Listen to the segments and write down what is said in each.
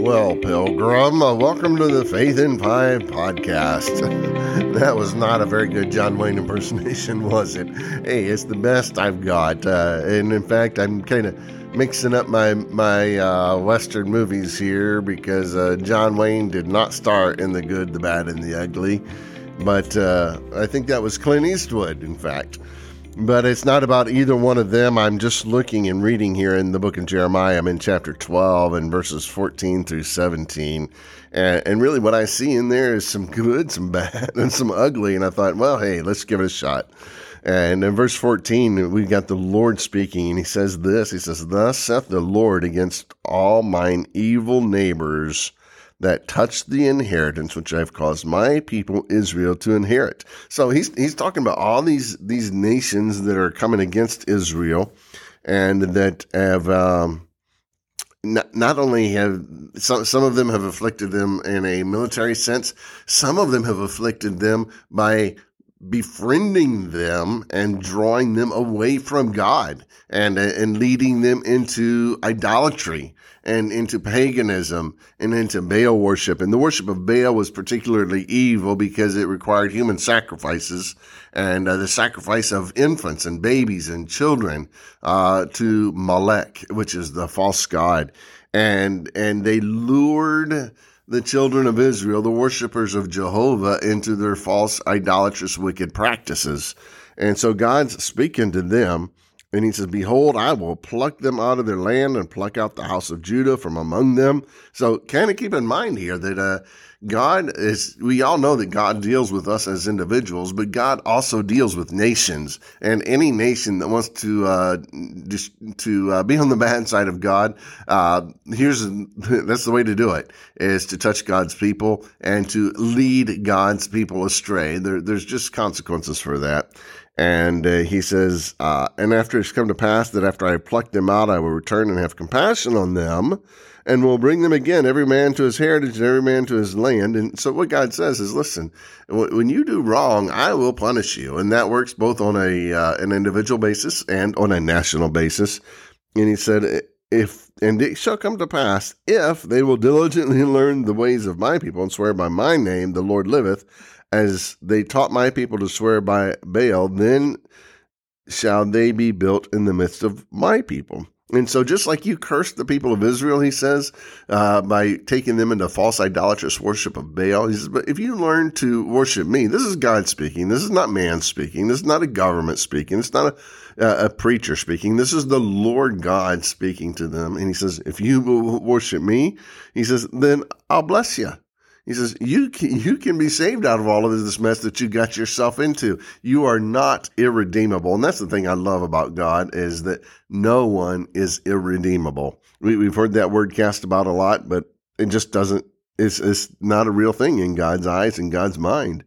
Well, Pilgrim, uh, welcome to the Faith in Five podcast. that was not a very good John Wayne impersonation, was it? Hey, it's the best I've got. Uh, and in fact, I'm kind of mixing up my my uh, Western movies here because uh, John Wayne did not star in The Good, the Bad, and the Ugly. But uh, I think that was Clint Eastwood, in fact. But it's not about either one of them. I'm just looking and reading here in the book of Jeremiah. I'm in chapter 12 and verses 14 through 17. And, and really, what I see in there is some good, some bad, and some ugly. And I thought, well, hey, let's give it a shot. And in verse 14, we got the Lord speaking, and he says this He says, Thus saith the Lord against all mine evil neighbors that touch the inheritance which I've caused my people Israel to inherit. So he's he's talking about all these these nations that are coming against Israel, and that have. Um, not, not only have some, some of them have afflicted them in a military sense, some of them have afflicted them by befriending them and drawing them away from God and and leading them into idolatry and into paganism and into Baal worship. And the worship of Baal was particularly evil because it required human sacrifices and uh, the sacrifice of infants and babies and children uh, to Molech, which is the false god. And and they lured the children of Israel, the worshippers of Jehovah, into their false, idolatrous, wicked practices. And so God's speaking to them and he says, Behold, I will pluck them out of their land and pluck out the house of Judah from among them. So kind of keep in mind here that uh, God is, we all know that God deals with us as individuals, but God also deals with nations. And any nation that wants to, uh, just to uh, be on the bad side of God, uh, here's, that's the way to do it, is to touch God's people and to lead God's people astray. There, there's just consequences for that. And uh, he says, uh, And after it's come to pass that after I pluck them out, I will return and have compassion on them, and will bring them again, every man to his heritage and every man to his land. And so what God says is, listen, when you do wrong, I will punish you. And that works both on a uh, an individual basis and on a national basis. And he said, if and it shall come to pass if they will diligently learn the ways of my people and swear by my name, the Lord liveth, as they taught my people to swear by Baal, then shall they be built in the midst of my people. And so, just like you cursed the people of Israel, he says, uh, by taking them into false idolatrous worship of Baal, he says, but if you learn to worship me, this is God speaking. This is not man speaking. This is not a government speaking. It's not a, a preacher speaking. This is the Lord God speaking to them. And he says, if you will worship me, he says, then I'll bless you. He says, you can, you can be saved out of all of this mess that you got yourself into. You are not irredeemable. And that's the thing I love about God is that no one is irredeemable. We, we've heard that word cast about a lot, but it just doesn't, it's, it's not a real thing in God's eyes and God's mind.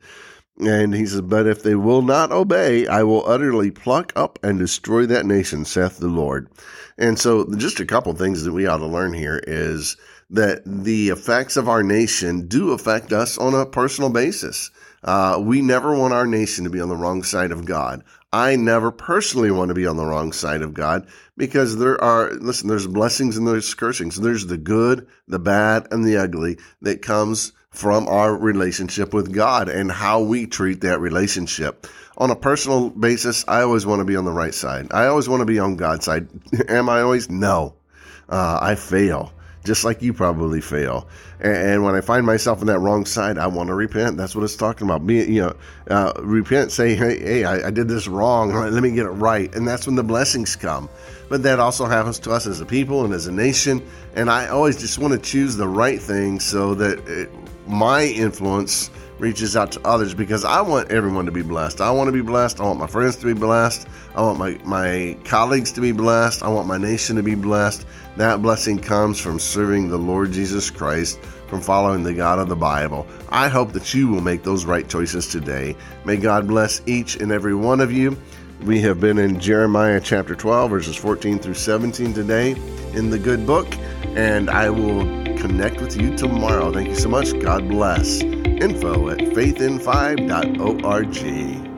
And he says, But if they will not obey, I will utterly pluck up and destroy that nation, saith the Lord. And so, just a couple things that we ought to learn here is that the effects of our nation do affect us on a personal basis. Uh, we never want our nation to be on the wrong side of God. I never personally want to be on the wrong side of God because there are, listen, there's blessings and there's cursings. There's the good, the bad, and the ugly that comes from our relationship with God and how we treat that relationship. On a personal basis, I always want to be on the right side. I always want to be on God's side. Am I always? No. Uh, I fail just like you probably fail. And, when I find myself on that wrong side, I want to repent. That's what it's talking about. Be, you know, uh, repent, say, hey, hey I, I, did this wrong. Let me get it right. And that's when the blessings come. But that also happens to us as a people and as a nation. And I always just want to choose the right thing so that it, my influence reaches out to others because I want everyone to be blessed. I want to be blessed. I want my friends to be blessed. I want my, my colleagues to be blessed. I want my nation to be blessed. That blessing comes from serving the Lord Jesus Christ, from following the God of the Bible. I hope that you will make those right choices today. May God bless each and every one of you. We have been in Jeremiah chapter 12, verses 14 through 17 today in the good book, and I will connect with you tomorrow. Thank you so much. God bless. Info at faithinfive.org.